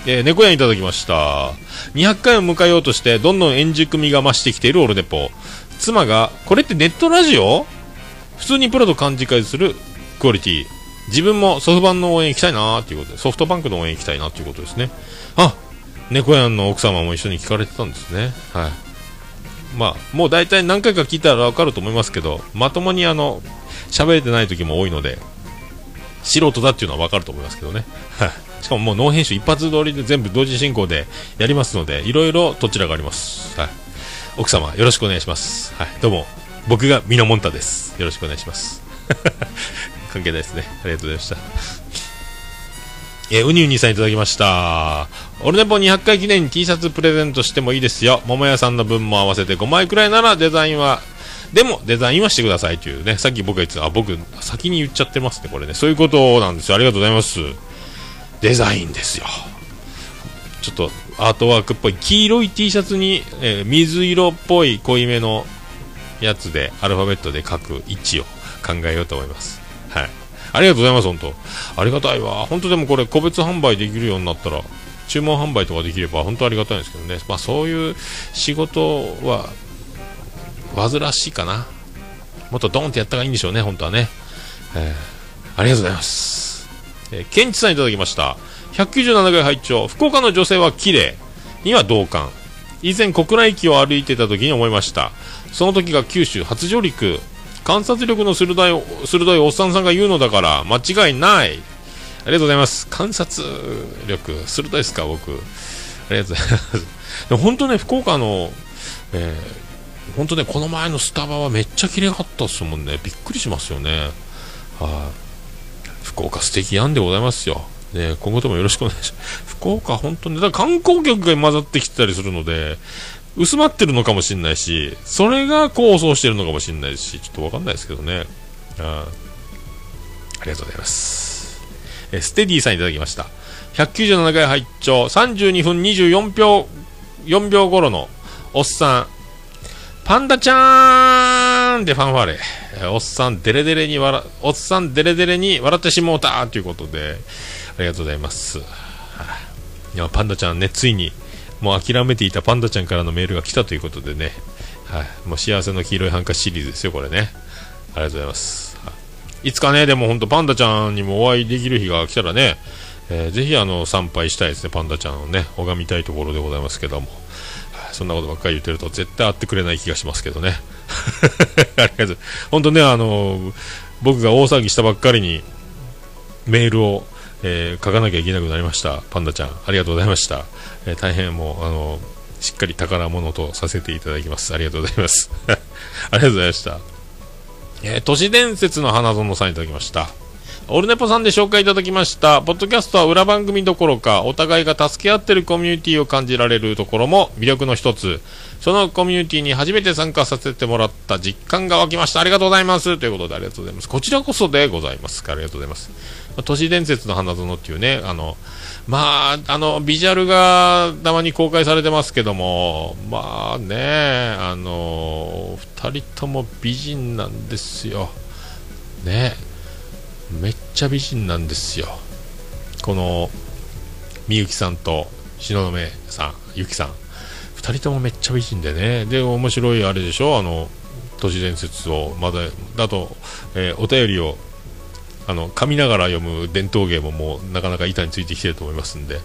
えー猫屋にいただきました。200回を迎えようとして、どんどん円熟味が増してきているオルネポ。妻が、これってネットラジオ？普通にプロと勘違いするクオリティ。自分もソフトバンの応援行きたいなーっていうことで、ソフトバンクの応援行きたいなっていうことですね。あ、猫屋の奥様も一緒に聞かれてたんですね。はい。まあ、もう大体何回か聞いたらわかると思いますけど、まともにあの、喋れてない時も多いので、素人だっていうのはわかると思いますけどね。はい。しかももうノー編集一発撮りで全部同時進行でやりますので、いろいろどちらがあります。はい。奥様、よろしくお願いします。はい。どうも、僕がミノモンタです。よろしくお願いします。関係ないですね。ありがとうございました。えー、ウニウニさんいただきました。オルネポ200回記念に T シャツプレゼントしてもいいですよ。桃屋さんの分も合わせて5枚くらいならデザインは、でもデザインはしてくださいというね、さっき僕が言ってた、あ、僕、先に言っちゃってますね、これね。そういうことなんですよ。ありがとうございます。デザインですよ。ちょっとアートワークっぽい黄色い T シャツに、えー水色っぽい濃いめのやつでアルファベットで書く位置を考えようと思います。はい。ありがとうございます、本当。ありがたいわ。本当でもこれ個別販売できるようになったら、注文販売とかできれば本当ありがたいんですけどね。まあそういう仕事は、煩わしいかな。もっとドーンってやった方がいいんでしょうね、本当はね。えーありがとうございます。えー、ケンチさんいただきました。197回拝聴福岡の女性は綺麗には同感。以前国内駅を歩いてた時に思いました。その時が九州初上陸。観察力の鋭い、鋭いおっさんさんが言うのだから、間違いない。ありがとうございます。観察力、鋭いですか、僕。ありがとうございます。本当ね、福岡の、えー本当ね、この前のスタバはめっちゃ綺麗かったっすもんね。びっくりしますよね。はい、福岡素敵やんでございますよ。ね、今後ともよろしくお願いします。福岡本当に、だから観光客が混ざってきてたりするので、薄まってるのかもしれないし、それが構想してるのかもしれないし、ちょっとわかんないですけどね。あありがとうございます。えステディさんいただきました。197回拝聴32分24秒、4秒頃のおっさん、パンダちゃーんでファンファーレ。おっさんデレデレに笑、おっさんデレデレに笑ってしもうたということで、ありがとうございます。いや、パンダちゃんね、ついに、もう諦めていたパンダちゃんからのメールが来たということでね、はい、もう幸せの黄色いハンカチシリーズですよ、これね。ありがとうございます。い、つかね、でも本当パンダちゃんにもお会いできる日が来たらね、えーぜひあの参拝したいですね、パンダちゃんをね、拝みたいところでございますけども、そんなことばっかり言ってると絶対会ってくれない気がしますけどね。ありがとう。本当ね、あの僕が大騒ぎしたばっかりにメールを、えー書かなきゃいけなくなりました、パンダちゃん、ありがとうございました。えー大変もう、あのしっかり宝物とさせていただきます。ありがとうございます。ありがとうございました。えー都市伝説の花園さんいただきました。オルネポさんで紹介いただきました。ポッドキャストは裏番組どころか、お互いが助け合ってるコミュニティを感じられるところも魅力の一つ。そのコミュニティに初めて参加させてもらった実感が湧きました。ありがとうございます。ということでありがとうございます。こちらこそでございます。ありがとうございます。都市伝説の花園っていうね、あの、まあ、あの、ビジュアルがたまに公開されてますけども、まあね、あの、二人とも美人なんですよ。ね。めっちゃ美人なんですよ。このみゆきさんと東雲さんゆきさん。2人ともめっちゃ美人でね。で面白いあれでしょ？あの都市伝説をまだだと、えーお便りをあの噛みながら読む伝統芸ももうなかなか板についてきてると思いますんで、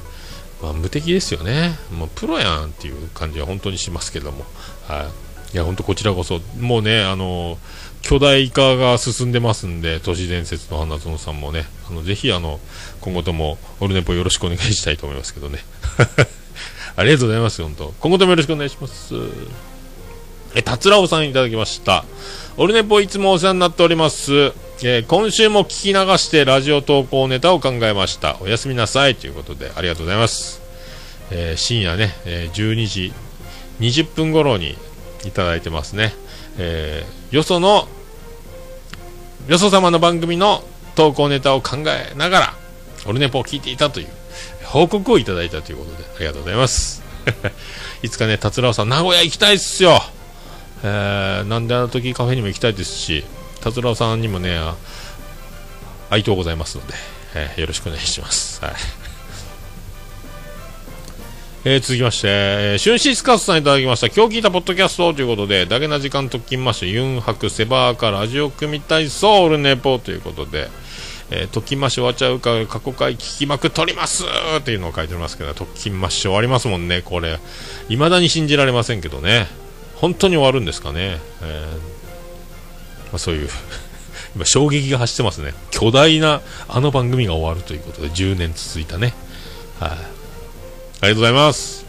まあ、無敵ですよね。もうプロやんっていう感じは本当にしますけども。はい。いや本当こちらこそ。もうねあの巨大化が進んでますんで、都市伝説の花園さんもね、あのぜひあの今後ともオルネポよろしくお願いしたいと思いますけどね。ありがとうございます、本当。今後ともよろしくお願いします。え、たつらおさんいただきました。オルネポいつもお世話になっております。えー今週も聞き流してラジオ投稿ネタを考えました。おやすみなさいということで、ありがとうございます。えー深夜ね、えー12時20分頃にいただいてますね。えーよそのよそ様の番組の投稿ネタを考えながらオルネポを聞いていたという報告をいただいたということでありがとうございます。いつかね達郎さん名古屋行きたいっすよ、えーなんであの時カフェにも行きたいですし達郎さんにもねあ愛とうございますので、えーよろしくお願いします、はい。えー続きまして、えー、春シスカスさんいただきました。今日聞いたポッドキャストということで、だけな時間ときまして、ユンハク、セバーカ、ラジオ組体操、オルネポということで、えー、ときまし終わっちゃうか、過去回聞きまくっとりますっていうのを書いておりますけど、ときまし終わりますもんね、これ。未だに信じられませんけどね。本当に終わるんですかね。えーまあ、そういう、今衝撃が走ってますね。巨大なあの番組が終わるということで、10年続いたね。はい、あありがとうございます。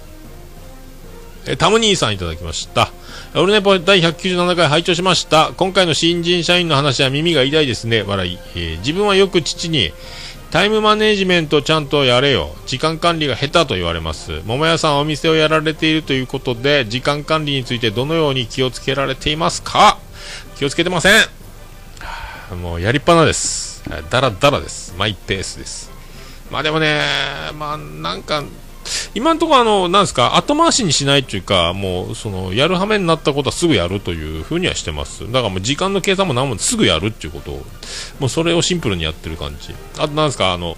えタムニーさんいただきました。オルネポ第197回拝聴しました。今回の新人社員の話は耳が痛いですね。笑い。えー自分はよく父に、タイムマネジメントちゃんとやれよ。時間管理が下手と言われます。桃屋さんお店をやられているということで、時間管理についてどのように気をつけられていますか？気をつけてません。もうやりっぱなです。はいダラダラです。マイペースです。まあでもね、まあなんか、今のところあの、なんですか、後回しにしないというか、もう、その、やる羽目になったことはすぐやるというふうにはしてます。だからもう時間の計算も何もすぐやるっていうことを、もうそれをシンプルにやってる感じ。あとなんですか、あの、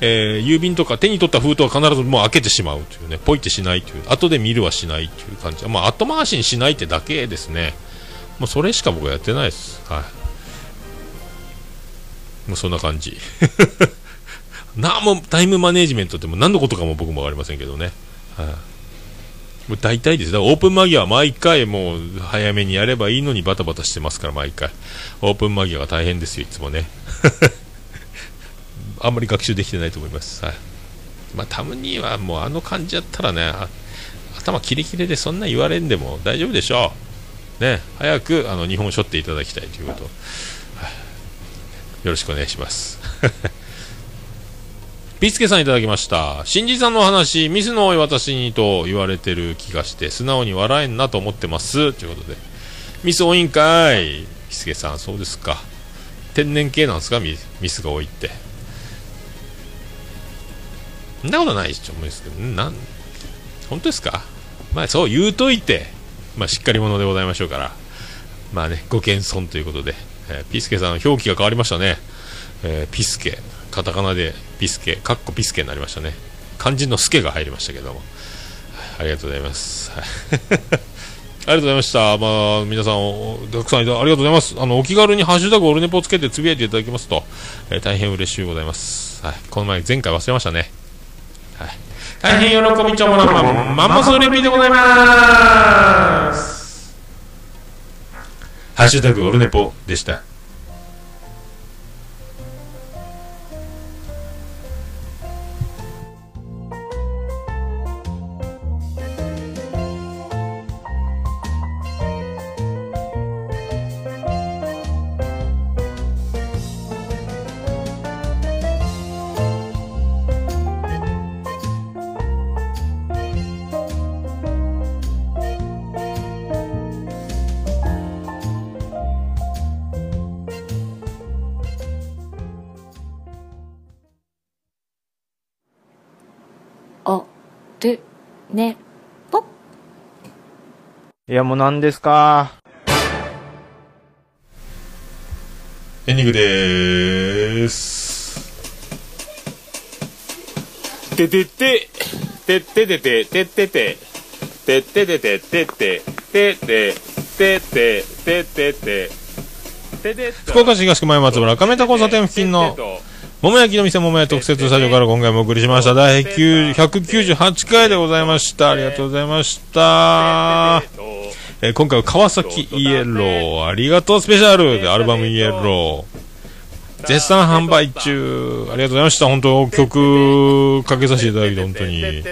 えー郵便とか手に取った封筒は必ずもう開けてしまうというね、ポイってしないという、後で見るはしないという感じ。まあ後回しにしないってだけですね。もうそれしか僕はやってないです。はい。もうそんな感じ。なんもタイムマネジメントっても何のことかも僕も分かりませんけどね。はい、もう大体です。だからオープン間際は毎回もう早めにやればいいのにバタバタしてますから、毎回。オープン間際が大変ですよ、いつもね。あんまり学習できてないと思います。はい。まあ、タムニーはもうあの感じやったらね、頭キレキレでそんな言われんでも大丈夫でしょう。ね、早くあの日本を背負っていただきたいということ。はいよろしくお願いします。ピスケさんいただきました。新人さんの話、ミスの多い私にと言われてる気がして、素直に笑えんなと思ってます。ということで。ミス多いんかい。ピスケさん、そうですか。天然系なんですか？ミスが多いって。そんなことないでしょ、思うんですけど、なん、本当ですか？まあそう言うといて、まあしっかり者でございましょうから。まあね、ご謙遜ということで、えーピスケさん、表記が変わりましたね。えーピスケ、カタカナでピスケ、カッコピスケになりましたね。漢字のスケが入りましたけども。ありがとうございます。ありがとうございました。まあ、皆さん、おたくさんありがとうございます。あの、お気軽にハッシュタグオルネポをつけてつぶやいていただきますと、えー大変嬉しいございます。はい。この前、前回忘れましたね。はい。大変喜びちょもらま、マンモスレビューでございます。ハッシュタグオルネポでした。ね、ぽ。いや、もう何ですか？エンディングでーす。ててて、てっててて、てってて、てっててて、てって、てって、ててて、てて福岡市東区前松原亀田交差点付近の桃焼きの店桃屋特設スタジオから今回もお送りしました。第9 198回でございました。ありがとうございました、えー今回は川崎イエロー。ありがとうスペシャル。でアルバムイエロー。絶賛販売中。ありがとうございました。本当曲かけさせていただいて本当に。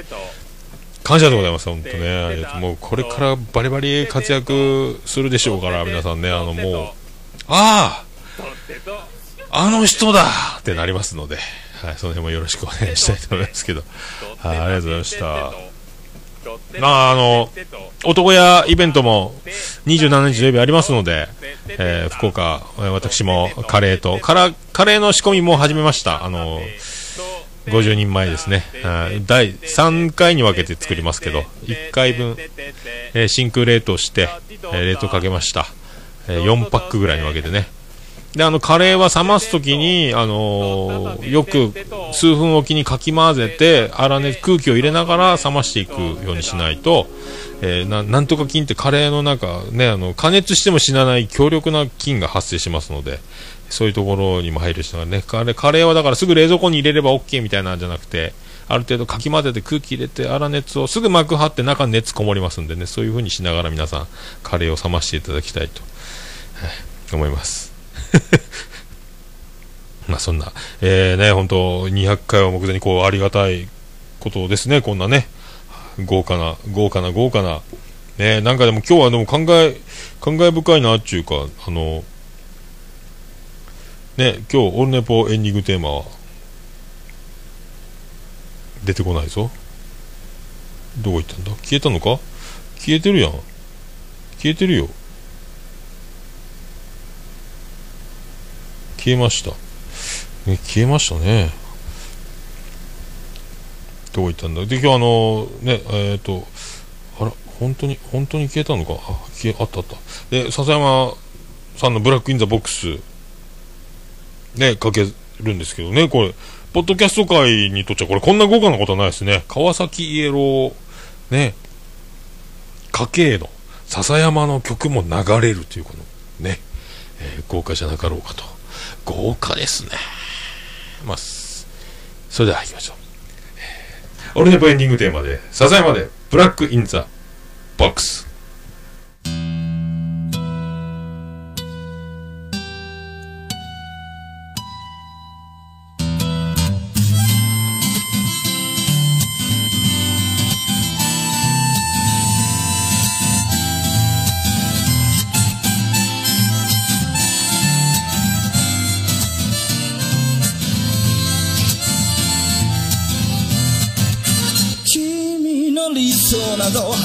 感謝でございます本当ね。ありがとう。もうこれからバリバリ活躍するでしょうから皆さんね。あのもう。あああの人だってなりますので、はい、その辺もよろしくお願いしたいと思いますけど、はい、ありがとうございました。まあ、あの、男屋イベントも27日土曜日ありますので、えー福岡、私もカレーと、カラカレーの仕込みも始めました。あの、50人前ですね。第3回に分けて作りますけど、1回分、えー真空冷凍して、えー冷凍かけました。え4パックぐらいに分けてね。で、あの、カレーは冷ますときに、あのーよく数分おきにかき混ぜて、粗熱、空気を入れながら冷ましていくようにしないと、えーなんとか菌ってカレーの中、ね、あの、加熱しても死なない強力な菌が発生しますので、そういうところにも配慮しながね、カレーカレーはだからすぐ冷蔵庫に入れれば OK みたいなんじゃなくて、ある程度かき混ぜて空気入れて粗熱をすぐ膜張って中に熱こもりますんでね、そういう風にしながら皆さんカレーを冷ましていただきたいと、はい思います。まあそんな、えー、ね、本当200回を目前にこうありがたいことですね、こんなね、豪華な、豪華な、豪華な、ね、なんかでも今日はでも考え、感慨深いなっていうか、あの、ね、今日オルネポエンディングテーマは、出てこないぞ。どこ行ったんだ？消えたのか？消えてるやん。消えてるよ。消えました。ね、消えましたね。どこ行ったんだ？で、今日あの、ね、えっ、と、あら、本当に、本当に消えたのか？あ、消え、あったあった。で、笹山さんのブラックインザボックス、ね、かけるんですけどね、これ、ポッドキャスト界にとっちゃ、これ、こんな豪華なことはないですね。川崎イエロー、ね、家系の笹山の曲も流れるという、この、ね、えー豪華じゃなかろうかと。豪華ですね。まあ、それでは行きましょう。えーオルネポエンディングテーマで、笹山で、ブラックインザボックス。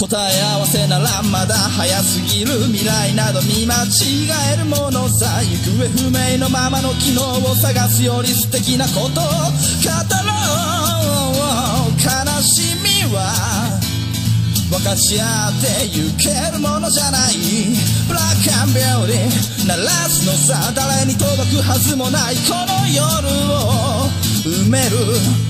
答え合わせならまだ早すぎる未来など見間違えるものさ行方不明のままの機能を探すより素敵なことを語ろう。悲しみは分かち合ってゆけるものじゃない。ブラックアンビューティー鳴らすのさ誰に届くはずもないこの夜を埋める。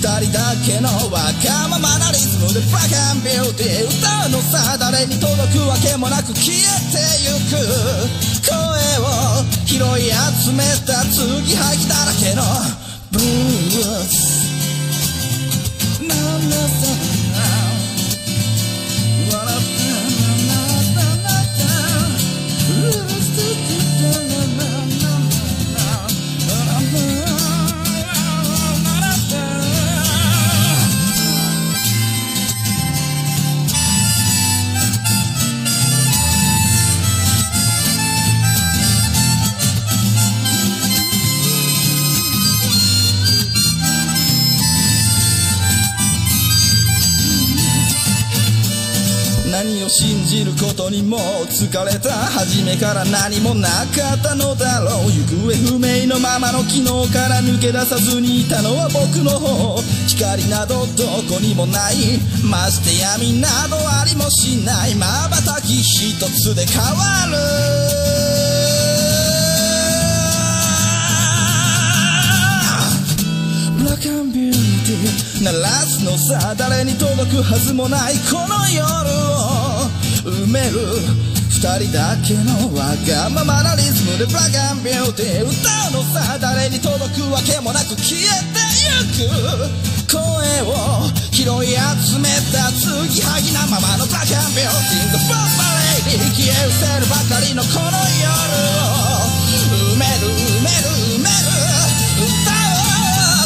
二人だけのわがままなリズムでブラックアンビューティー歌うのさ誰に届くわけもなく消えてゆく声を拾い集めた継ぎはぎだらけのブルース信じることにも疲れた初めから何もなかったのだろう行方不明のままの昨日から抜け出さずにいたのは僕の方。光などどこにもない。まして闇などありもしない。瞬き一つで変わる。ブラックアンビューティー。鳴らすのさ誰に届くはずもないこの夜を。埋める二人だけのわがままなリズムでブラックアンビューティー歌うのさ誰に届くわけもなく消えてゆく声を拾い集めた継ぎはぎなままのブラックアンビューティー。The f u r Lady 消え失せるばかりのこの夜を埋める埋める埋める歌う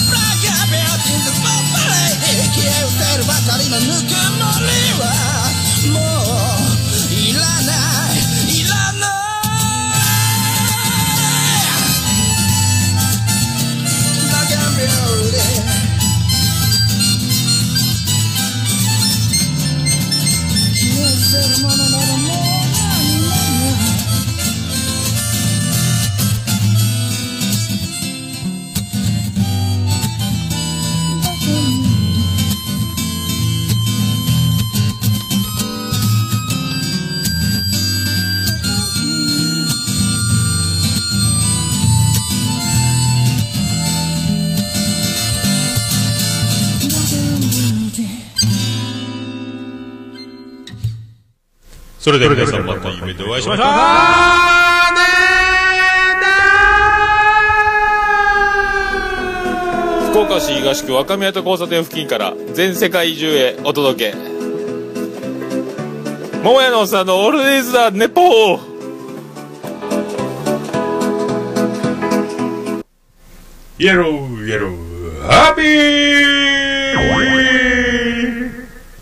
ブラックアンビューティー The f u r Lady 消え失せるばかりのぬくもりはンビュそれでは皆さんまた夢でお会いしましょう。福岡市東区若宮と交差点付近から全世界中へお届け。桃屋のおっさんのオールディーズ・ザ・ネポーイエローイエローハッピー